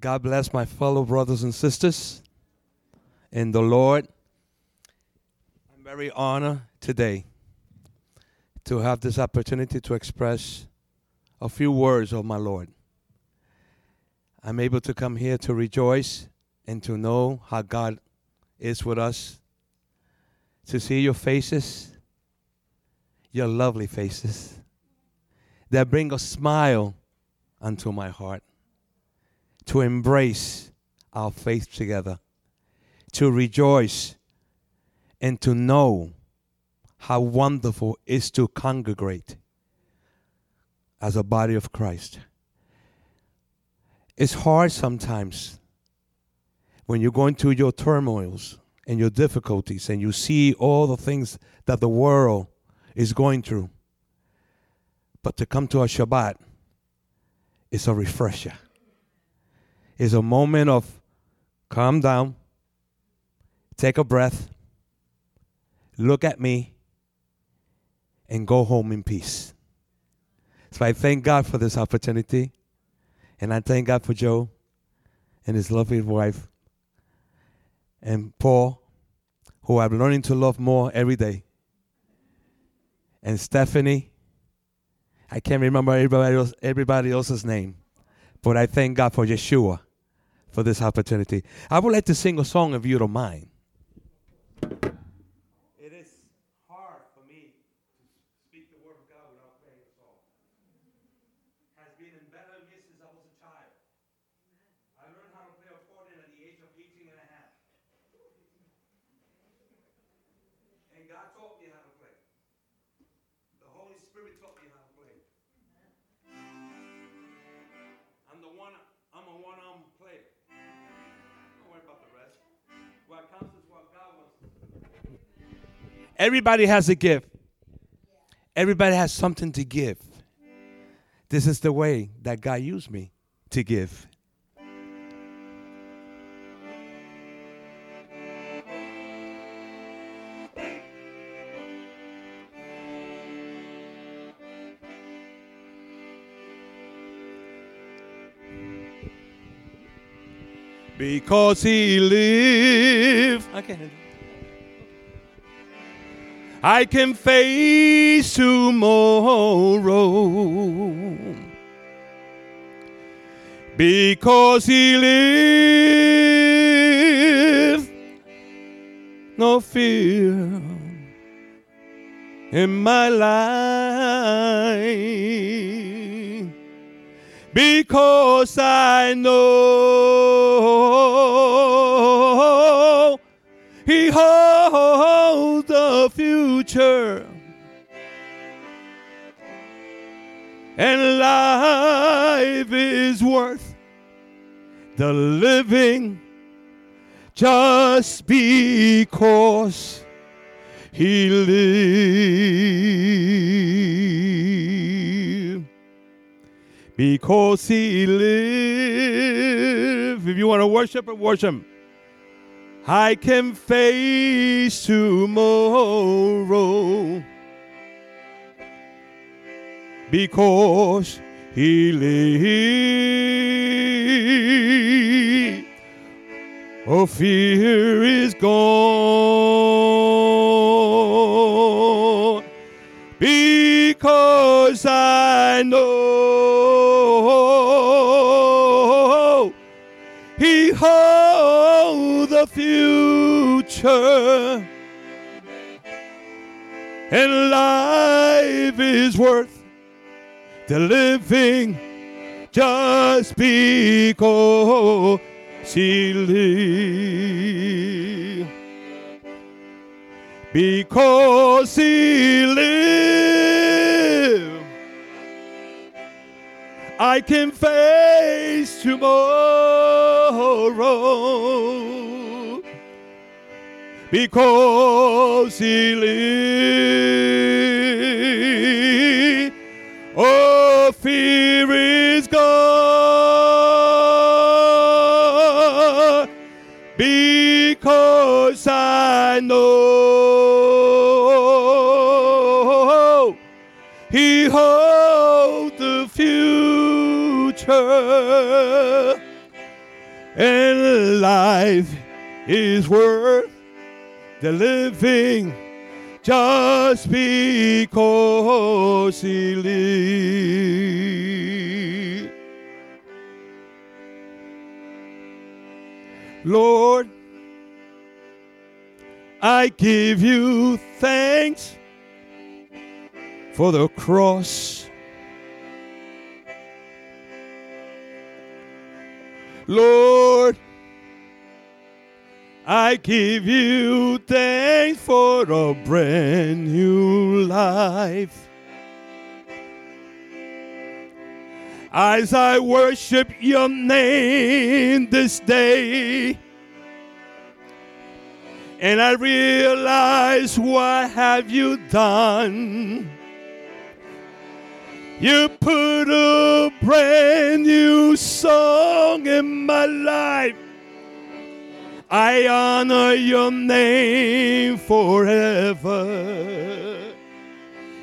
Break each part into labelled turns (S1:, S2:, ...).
S1: God bless my fellow brothers and sisters in the Lord. I'm very honored today to have this opportunity to express a few words of my Lord. I'm able to come here to rejoice and to know how God is with us, to see your faces, your lovely faces that bring a smile unto my heart to embrace our faith together, to rejoice, and to know how wonderful it is to congregate as a body of Christ. It's hard sometimes when you're going through your turmoils and your difficulties and you see all the things that the world is going through. But to come to a Shabbat is a refresher is a moment of calm down, take a breath, look at me, and go home in peace. So I thank God for this opportunity, and I thank God for Joe and his lovely wife, and Paul, who I'm learning to love more every day, and Stephanie. I can't remember everybody, else, everybody else's name, but I thank God for Yeshua for this opportunity. I would like to sing a song if you don't mind. Everybody has a gift. Everybody has something to give. This is the way that God used me to give. Because he lived. I can face tomorrow. Because he lives. no fear in my life. Because I know future. And life is worth the living just because he lived. Because he lived. If you want to worship it, worship him. I can face tomorrow because he lives. Oh, fear is gone because I know the future and life is worth the living just because he lived. Because he lived, I can face tomorrow. Because he lived, oh, fear is gone. Because I know he holds the future And life is worth the living just because he lives. Lord, I give you thanks for the cross. Lord, I give you thanks for a brand new life. As I worship your name this day, and I realize what have you done? You put a brand new song in my life. I honor your name forever.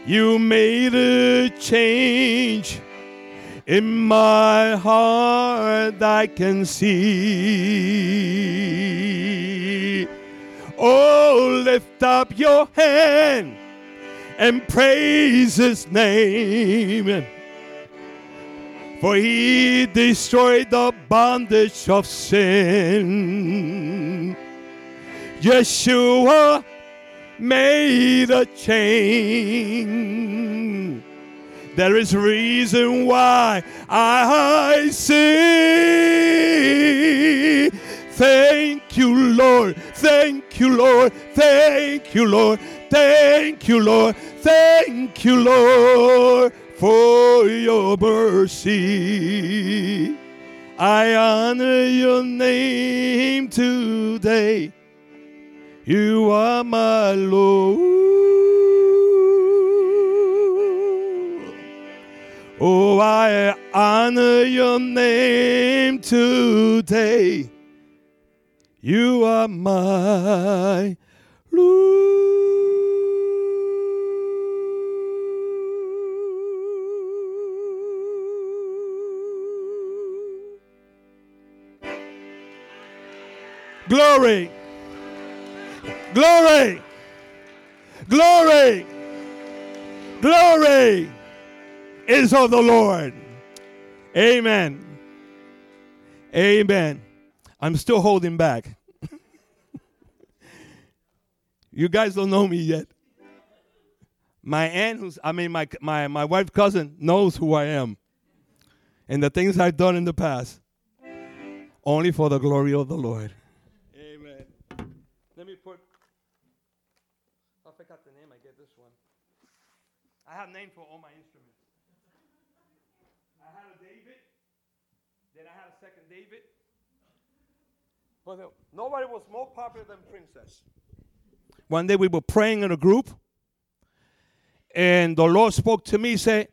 S1: You made a change in my heart I can see. Oh, lift up your hand and praise his name. For he destroyed the bondage of sin. Yeshua made a change. There is reason why I sing. Thank you, Lord. Thank you, Lord. Thank you, Lord. Thank you, Lord. Thank you, Lord, for your mercy. I honor your name today. You are my Lord. Oh, I honor your name today. You are my Lord. Glory. Glory. Glory. Glory is of the Lord. Amen. Amen. I'm still holding back. you guys don't know me yet. My aunt, who's, I mean, my, my, my wife's cousin, knows who I am and the things I've done in the past, only for the glory of the Lord. Amen. Let me put, I forgot the name, I get this one. I have names for all my instruments. I had a David, then I had a second David. But uh, nobody was more popular than Princess. One day we were praying in a group, and the Lord spoke to me, say,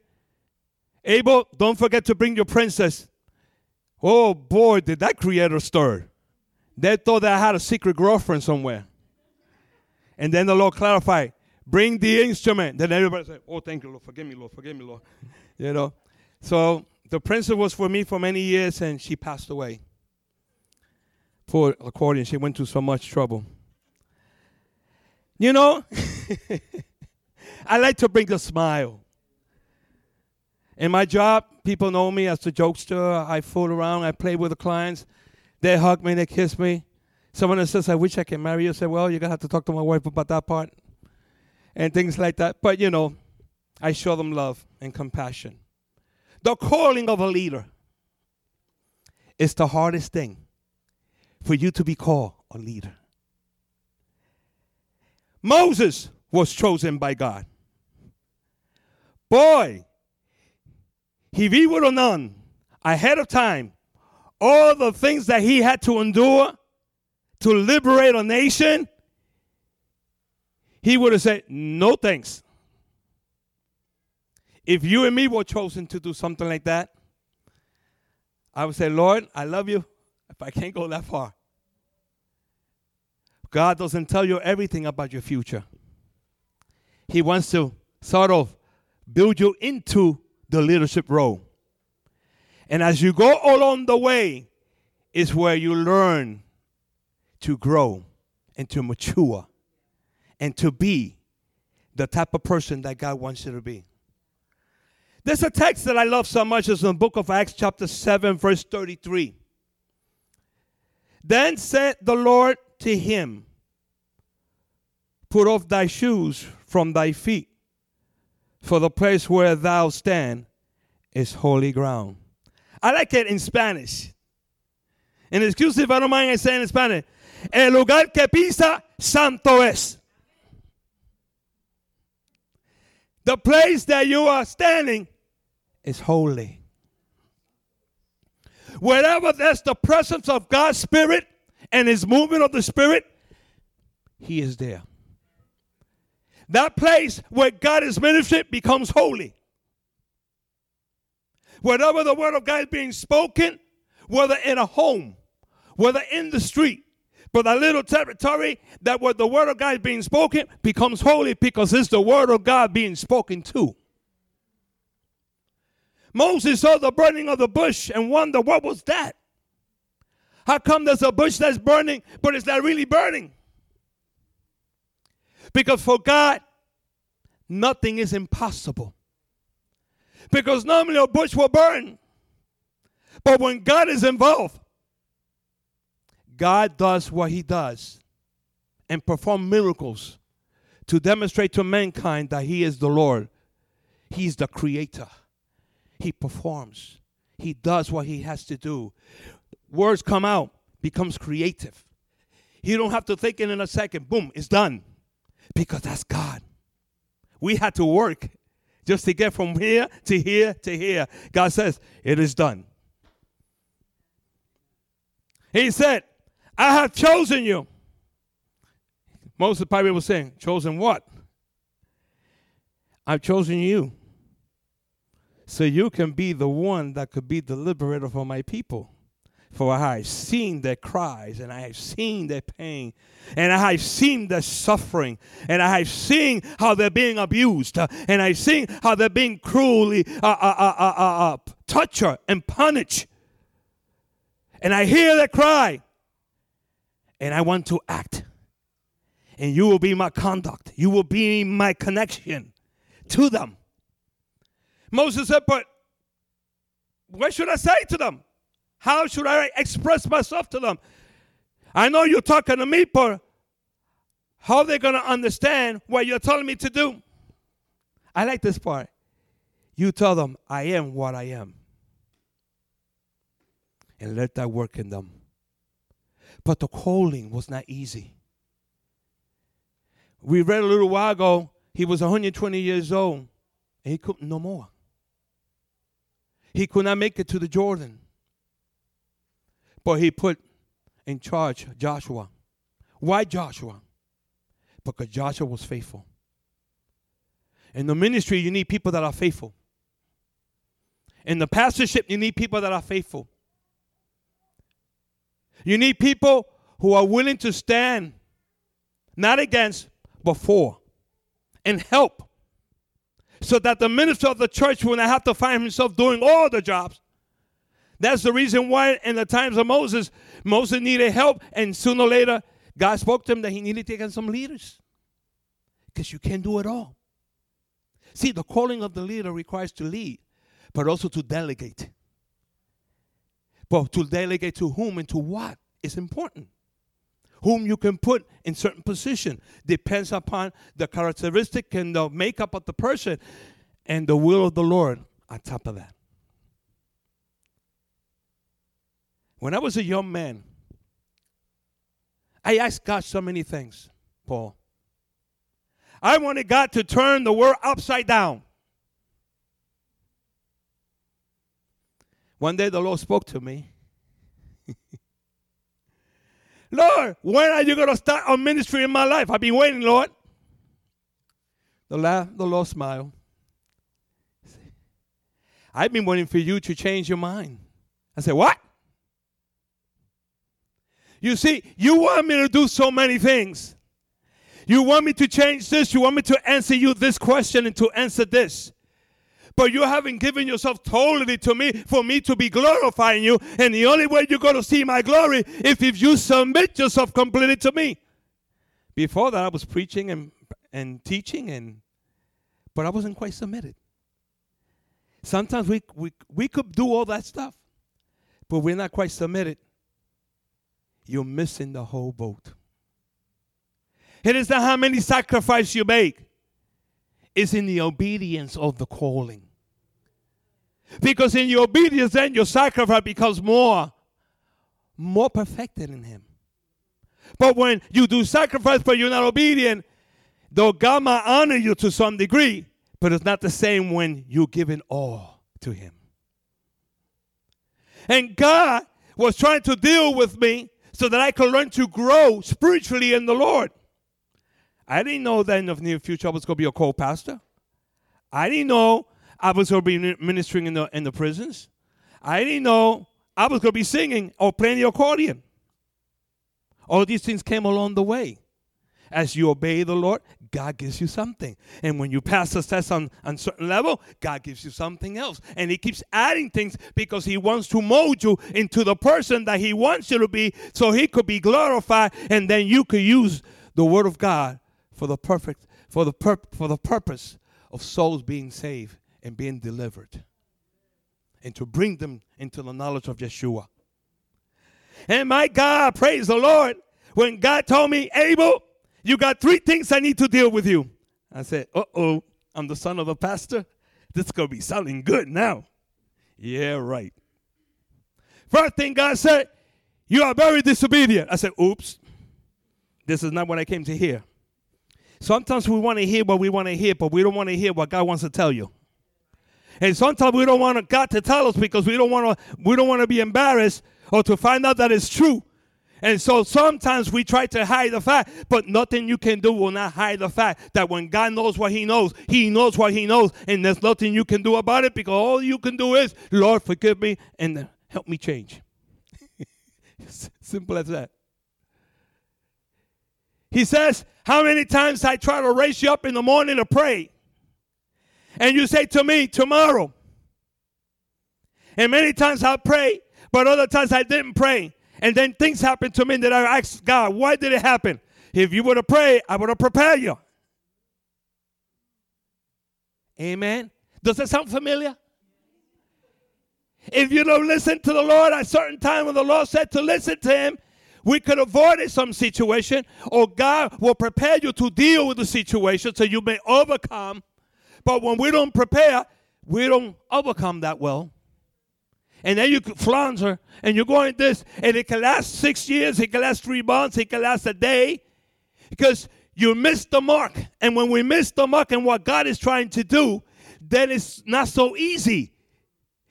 S1: Abel, don't forget to bring your princess. Oh boy, did that create a stir. They thought that I had a secret girlfriend somewhere. And then the Lord clarified, bring the instrument. Then everybody said, Oh, thank you, Lord. Forgive me, Lord. Forgive me, Lord. you know. So the princess was for me for many years, and she passed away for accordion. She went through so much trouble. You know, I like to bring a smile. In my job, people know me as the jokester. I fool around. I play with the clients. They hug me. They kiss me. Someone that says, "I wish I can marry you," I say, "Well, you're gonna have to talk to my wife about that part," and things like that. But you know, I show them love and compassion. The calling of a leader is the hardest thing for you to be called a leader. Moses was chosen by God. Boy, he would have known ahead of time all the things that he had to endure to liberate a nation, he would have said, No thanks. If you and me were chosen to do something like that, I would say, Lord, I love you if I can't go that far. God doesn't tell you everything about your future. He wants to sort of build you into the leadership role. And as you go along the way is where you learn to grow and to mature and to be the type of person that God wants you to be. There's a text that I love so much. It's in the book of Acts, chapter 7, verse 33. Then said the Lord to him, Put off thy shoes from thy feet, for the place where thou stand is holy ground. I like it in Spanish. And excuse if I don't mind saying it in Spanish. El lugar que pisa, santo es. The place that you are standing is holy. Wherever there's the presence of God's Spirit and His movement of the Spirit, He is there. That place where God is ministered becomes holy. Wherever the word of God is being spoken, whether in a home, whether in the street, but that little territory that where the word of God is being spoken becomes holy because it's the word of God being spoken to. Moses saw the burning of the bush and wondered, what was that? How come there's a bush that's burning, but it's not really burning? Because for God, nothing is impossible. Because normally a bush will burn. But when God is involved, God does what he does and perform miracles to demonstrate to mankind that he is the Lord. He's the creator. He performs. He does what he has to do. Words come out, becomes creative. You don't have to think it in a second. Boom, it's done. Because that's God. We had to work just to get from here to here to here. God says, It is done. He said, I have chosen you. Most of the Bible was saying, Chosen what? I've chosen you. So you can be the one that could be the liberator for my people. For I have seen their cries, and I have seen their pain, and I have seen their suffering, and I have seen how they're being abused, uh, and I've seen how they're being cruelly uh, uh, uh, uh, uh tortured and punished. And I hear their cry, and I want to act. And you will be my conduct, you will be my connection to them. Moses said, But what should I say to them? How should I express myself to them? I know you're talking to me, but how are they going to understand what you're telling me to do? I like this part. You tell them, I am what I am. And let that work in them. But the calling was not easy. We read a little while ago, he was 120 years old, and he couldn't no more. He could not make it to the Jordan. But he put in charge Joshua. Why Joshua? Because Joshua was faithful. In the ministry, you need people that are faithful. In the pastorship, you need people that are faithful. You need people who are willing to stand, not against, but for, and help. So that the minister of the church will not have to find himself doing all the jobs. That's the reason why in the times of Moses, Moses needed help, and sooner or later, God spoke to him that he needed to get some leaders. Because you can't do it all. See, the calling of the leader requires to lead, but also to delegate. But to delegate to whom and to what is important. Whom you can put in certain position depends upon the characteristic and the makeup of the person and the will of the Lord on top of that. When I was a young man, I asked God so many things, Paul. I wanted God to turn the world upside down. One day the Lord spoke to me. Lord, when are you going to start a ministry in my life? I've been waiting, Lord. The, la- the Lord smiled. I've been waiting for you to change your mind. I said, What? You see, you want me to do so many things. You want me to change this. You want me to answer you this question and to answer this. But you haven't given yourself totally to me for me to be glorifying you. And the only way you're going to see my glory is if you submit yourself completely to me. Before that, I was preaching and, and teaching, and but I wasn't quite submitted. Sometimes we, we, we could do all that stuff, but we're not quite submitted. You're missing the whole boat. It is not how many sacrifices you make, it's in the obedience of the calling. Because in your obedience, then your sacrifice becomes more, more perfected in Him. But when you do sacrifice but you're not obedient, though God might honor you to some degree, but it's not the same when you're giving all to Him. And God was trying to deal with me so that I could learn to grow spiritually in the Lord. I didn't know that in the near future I was going to be a co-pastor. I didn't know I was going to be ministering in the in the prisons. I didn't know I was going to be singing or playing the accordion. All these things came along the way. As you obey the Lord, God gives you something. And when you pass the test on, on certain level, God gives you something else. And He keeps adding things because He wants to mold you into the person that He wants you to be so He could be glorified. And then you could use the Word of God for the perfect, for the pur- for the purpose of souls being saved and being delivered. And to bring them into the knowledge of Yeshua. And my God, praise the Lord. When God told me, Abel, you got three things I need to deal with you. I said, Uh oh, I'm the son of a pastor. This is going to be sounding good now. Yeah, right. First thing God said, You are very disobedient. I said, Oops, this is not what I came to hear. Sometimes we want to hear what we want to hear, but we don't want to hear what God wants to tell you. And sometimes we don't want God to tell us because we don't want to we don't want to be embarrassed or to find out that it's true. And so sometimes we try to hide the fact, but nothing you can do will not hide the fact that when God knows what He knows, He knows what He knows, and there's nothing you can do about it because all you can do is, Lord, forgive me and help me change. Simple as that. He says, How many times I try to raise you up in the morning to pray? And you say to me, Tomorrow. And many times I pray, but other times I didn't pray. And then things happen to me that I ask God, why did it happen? If you would have prayed, I would have prepared you. Amen. Does that sound familiar? If you don't listen to the Lord at a certain time when the Lord said to listen to him, we could avoid some situation, or God will prepare you to deal with the situation so you may overcome. But when we don't prepare, we don't overcome that well. And then you flounder and you're going this and it can last six years it can last three months it can last a day because you missed the mark. And when we miss the mark and what god is trying to do then it's not so easy.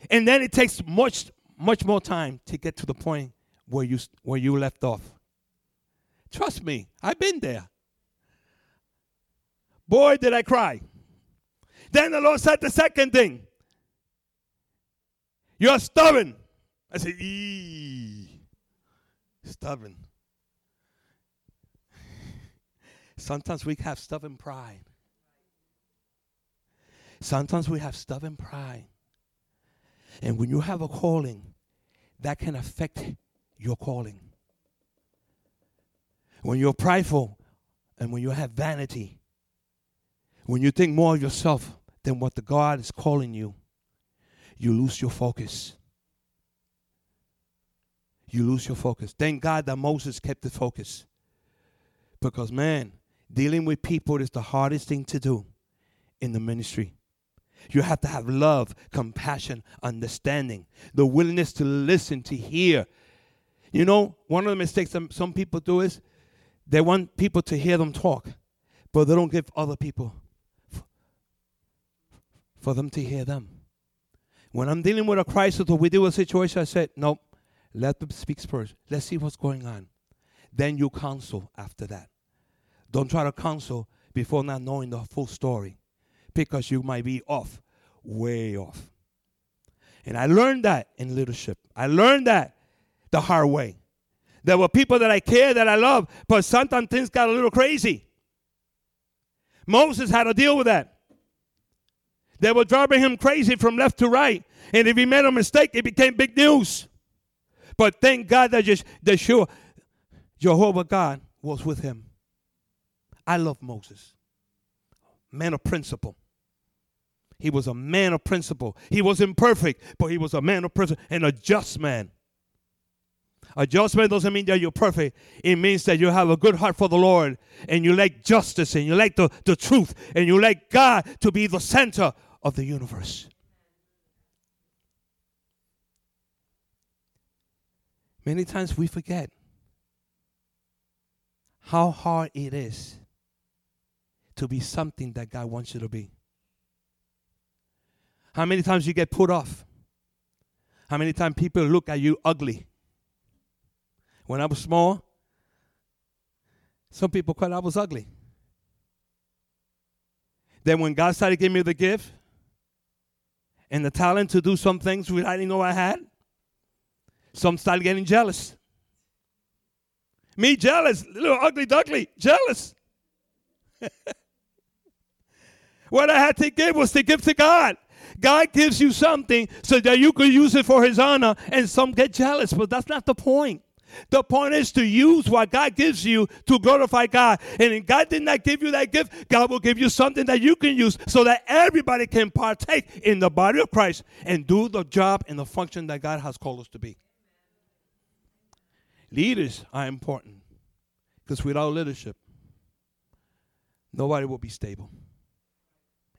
S1: And then it takes much much more time to get to the point where you where you left off. Trust me i've been there. Boy did i cry then the lord said the second thing you're stubborn. I said, Eee, stubborn. Sometimes we have stubborn pride. Sometimes we have stubborn pride. And when you have a calling, that can affect your calling. When you're prideful and when you have vanity, when you think more of yourself than what the God is calling you, you lose your focus. You lose your focus. Thank God that Moses kept the focus. Because, man, dealing with people is the hardest thing to do in the ministry. You have to have love, compassion, understanding, the willingness to listen, to hear. You know, one of the mistakes some, some people do is they want people to hear them talk, but they don't give other people for them to hear them. When I'm dealing with a crisis or we deal with a situation, I said, nope, let them speak first. Let's see what's going on. Then you counsel after that. Don't try to counsel before not knowing the full story because you might be off, way off. And I learned that in leadership. I learned that the hard way. There were people that I care, that I love, but sometimes things got a little crazy. Moses had to deal with that. They were driving him crazy from left to right. And if he made a mistake, it became big news. But thank God that just that sure Jehovah God was with him. I love Moses. Man of principle. He was a man of principle. He was imperfect, but he was a man of principle and a just man. A just man doesn't mean that you're perfect. It means that you have a good heart for the Lord and you like justice and you like the, the truth and you like God to be the center of the universe. Many times we forget how hard it is to be something that God wants you to be. How many times you get put off? How many times people look at you ugly? When I was small, some people thought I was ugly. Then when God started giving me the gift and the talent to do some things which I didn't know I had, some started getting jealous. Me jealous, little ugly duckly, jealous. what I had to give was to give to God. God gives you something so that you could use it for his honor, and some get jealous, but that's not the point. The point is to use what God gives you to glorify God. And if God did not give you that gift, God will give you something that you can use so that everybody can partake in the body of Christ and do the job and the function that God has called us to be. Leaders are important because without leadership, nobody will be stable.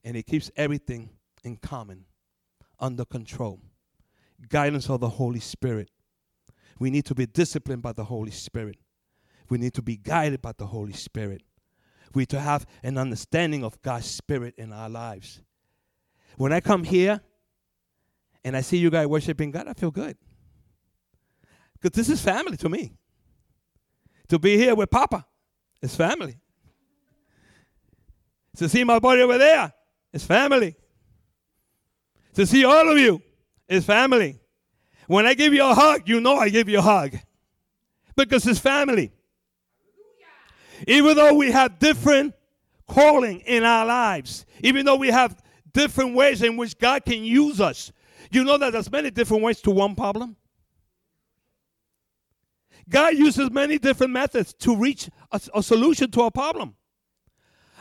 S1: And it keeps everything in common, under control. Guidance of the Holy Spirit. We need to be disciplined by the Holy Spirit. We need to be guided by the Holy Spirit. We need to have an understanding of God's Spirit in our lives. When I come here and I see you guys worshiping God, I feel good. Because this is family to me. To be here with Papa is family. To see my buddy over there is family. To see all of you is family. When I give you a hug, you know I give you a hug. Because it's family. Even though we have different calling in our lives, even though we have different ways in which God can use us, you know that there's many different ways to one problem. God uses many different methods to reach a, a solution to a problem.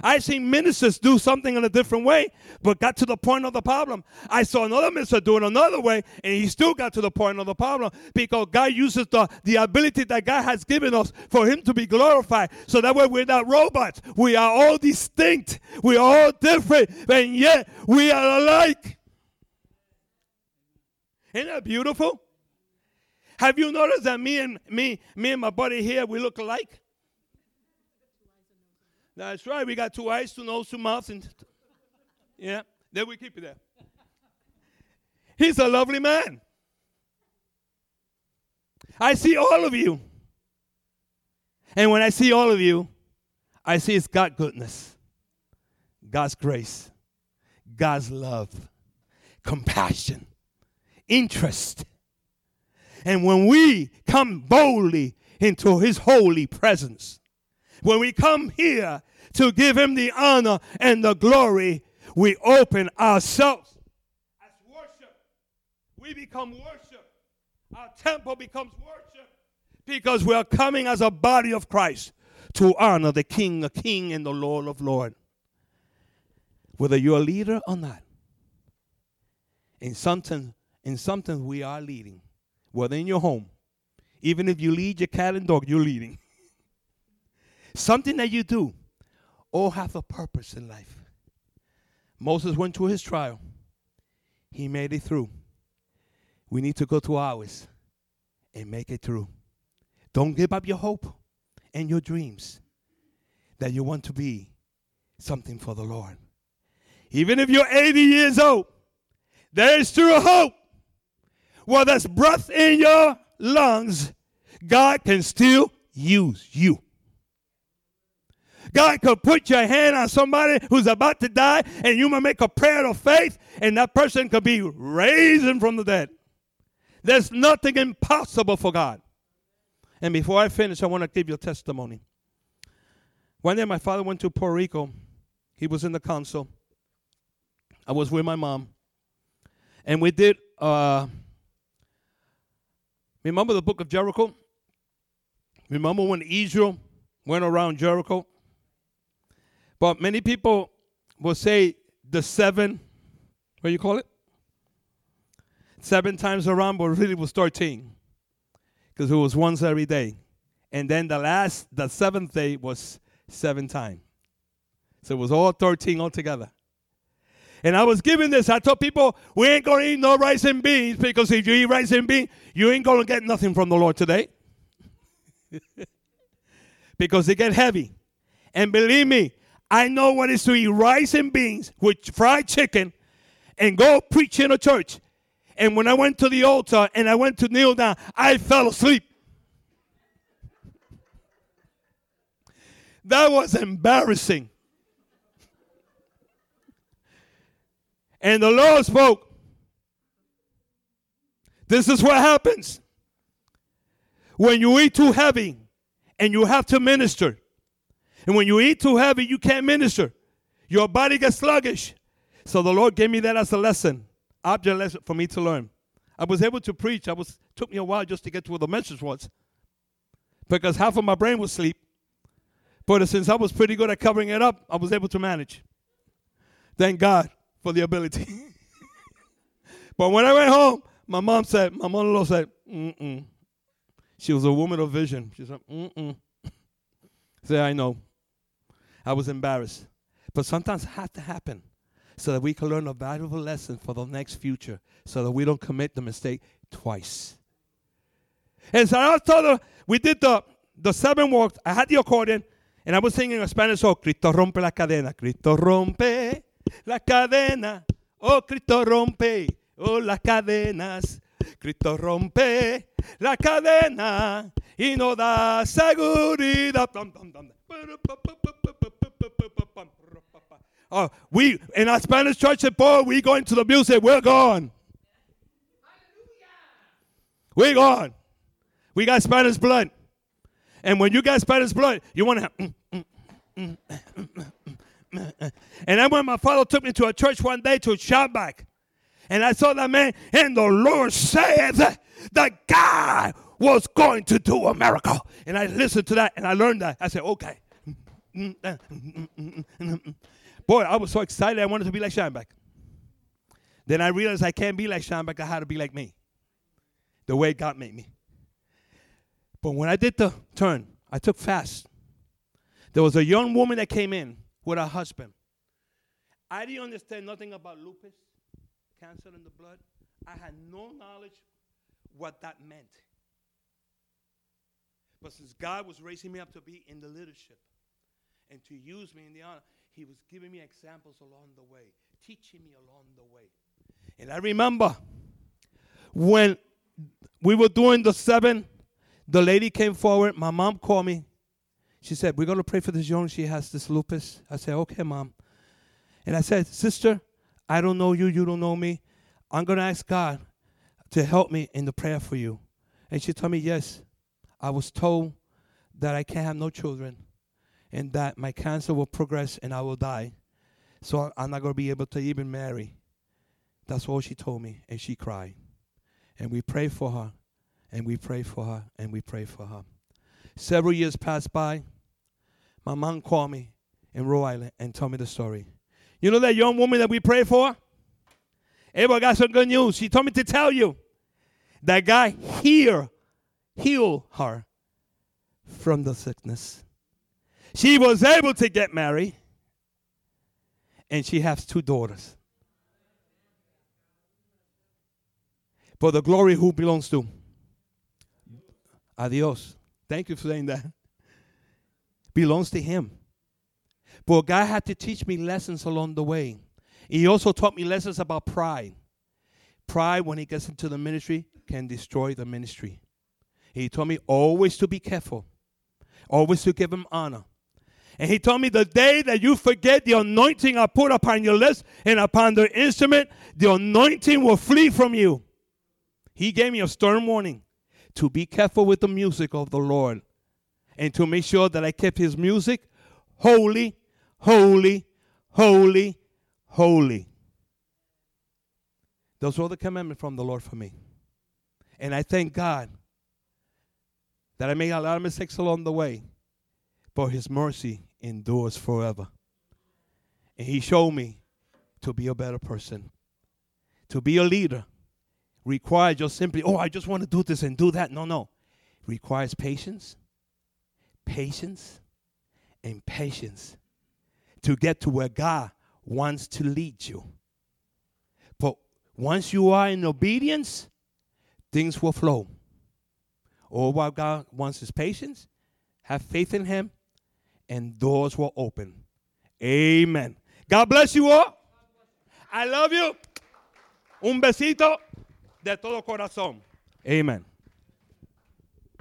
S1: I seen ministers do something in a different way, but got to the point of the problem. I saw another minister do it another way, and he still got to the point of the problem because God uses the, the ability that God has given us for him to be glorified. So that way we're not robots. We are all distinct. We are all different, and yet we are alike. Isn't that beautiful? Have you noticed that me and me, me and my buddy here, we look alike? That's right. We got two eyes, two nose, two mouths, and yeah, Then we keep it there. He's a lovely man. I see all of you. And when I see all of you, I see it's God goodness, God's grace, God's love, compassion, interest, and when we come boldly into his holy presence, when we come here to give him the honor and the glory, we open ourselves as worship. We become worship. Our temple becomes worship because we are coming as a body of Christ to honor the King of King and the Lord of Lord. Whether you're a leader or not, in something, in something we are leading whether in your home, even if you lead your cat and dog, you're leading. Something that you do all have a purpose in life. Moses went through his trial. He made it through. We need to go to ours and make it through. Don't give up your hope and your dreams that you want to be something for the Lord. Even if you're 80 years old, there is still hope While there's breath in your lungs, God can still use you. God could put your hand on somebody who's about to die, and you might make a prayer of faith, and that person could be raised from the dead. There's nothing impossible for God. And before I finish, I want to give you a testimony. One day, my father went to Puerto Rico. He was in the council. I was with my mom, and we did. Uh, remember the book of Jericho? Remember when Israel went around Jericho? But many people will say the seven, what do you call it? Seven times around, but really was 13. Because it was once every day. And then the last, the seventh day was seven times. So it was all 13 altogether. And I was giving this. I told people, we ain't going to eat no rice and beans because if you eat rice and beans, you ain't going to get nothing from the Lord today. because they get heavy. And believe me, I know what it's to eat rice and beans with fried chicken and go preach in a church. And when I went to the altar and I went to kneel down, I fell asleep. That was embarrassing. And the Lord spoke. This is what happens when you eat too heavy and you have to minister. And when you eat too heavy, you can't minister. Your body gets sluggish. So the Lord gave me that as a lesson, object lesson for me to learn. I was able to preach. I was took me a while just to get to where the message was. Because half of my brain was asleep. But since I was pretty good at covering it up, I was able to manage. Thank God for the ability. but when I went home, my mom said, my mother-in-law said, mm-mm. She was a woman of vision. She said, mm-mm. Say, I know. I was embarrassed. But sometimes it has to happen so that we can learn a valuable lesson for the next future so that we don't commit the mistake twice. And so I told her, we did the, the seven walks. I had the accordion, and I was singing a Spanish song, Cristo rompe la cadena, Cristo rompe la cadena, oh Cristo rompe, oh las cadenas, Cristo rompe la cadena y no da seguridad. Oh, we in our Spanish church said, boy, we go to the music, we're gone. We're gone. We got Spanish blood. And when you got Spanish blood, you want to have. Mm, mm, mm, and then when my father took me to a church one day to Shabbat, and I saw that man, and the Lord said that God was going to do a miracle. And I listened to that and I learned that. I said, okay. Boy, I was so excited. I wanted to be like Scheinbach. Then I realized I can't be like Scheinbach. I had to be like me, the way God made me. But when I did the turn, I took fast. There was a young woman that came in with her husband. I didn't understand nothing about lupus, cancer in the blood. I had no knowledge what that meant. But since God was raising me up to be in the leadership and to use me in the honor, he was giving me examples along the way, teaching me along the way. And I remember when we were doing the seven, the lady came forward. My mom called me. She said, We're going to pray for this young. She has this lupus. I said, Okay, mom. And I said, Sister, I don't know you. You don't know me. I'm going to ask God to help me in the prayer for you. And she told me, Yes, I was told that I can't have no children and that my cancer will progress and I will die. So I'm not going to be able to even marry. That's all she told me. And she cried. And we prayed for her. And we prayed for her. And we prayed for her. Several years passed by. My mom called me in Rhode Island and told me the story. You know that young woman that we prayed for? Everybody got some good news. She told me to tell you that God here heal her from the sickness. She was able to get married, and she has two daughters. For the glory who belongs to? Adios. Thank you for saying that. Belongs to Him. But God had to teach me lessons along the way. He also taught me lessons about pride. Pride, when he gets into the ministry, can destroy the ministry. He told me always to be careful, always to give him honor. And he told me the day that you forget the anointing I put upon your lips and upon the instrument, the anointing will flee from you. He gave me a stern warning to be careful with the music of the Lord and to make sure that I kept his music holy, holy, holy, holy. Those were the commandments from the Lord for me. And I thank God that I made a lot of mistakes along the way, but His mercy endures forever. And He showed me to be a better person, to be a leader. Requires just simply, oh, I just want to do this and do that. No, no. requires patience, patience, and patience to get to where God wants to lead you. But once you are in obedience, things will flow. All what God wants is patience, have faith in Him, and doors will open. Amen. God bless you all. I love you. Un besito de todo corazón. Amen.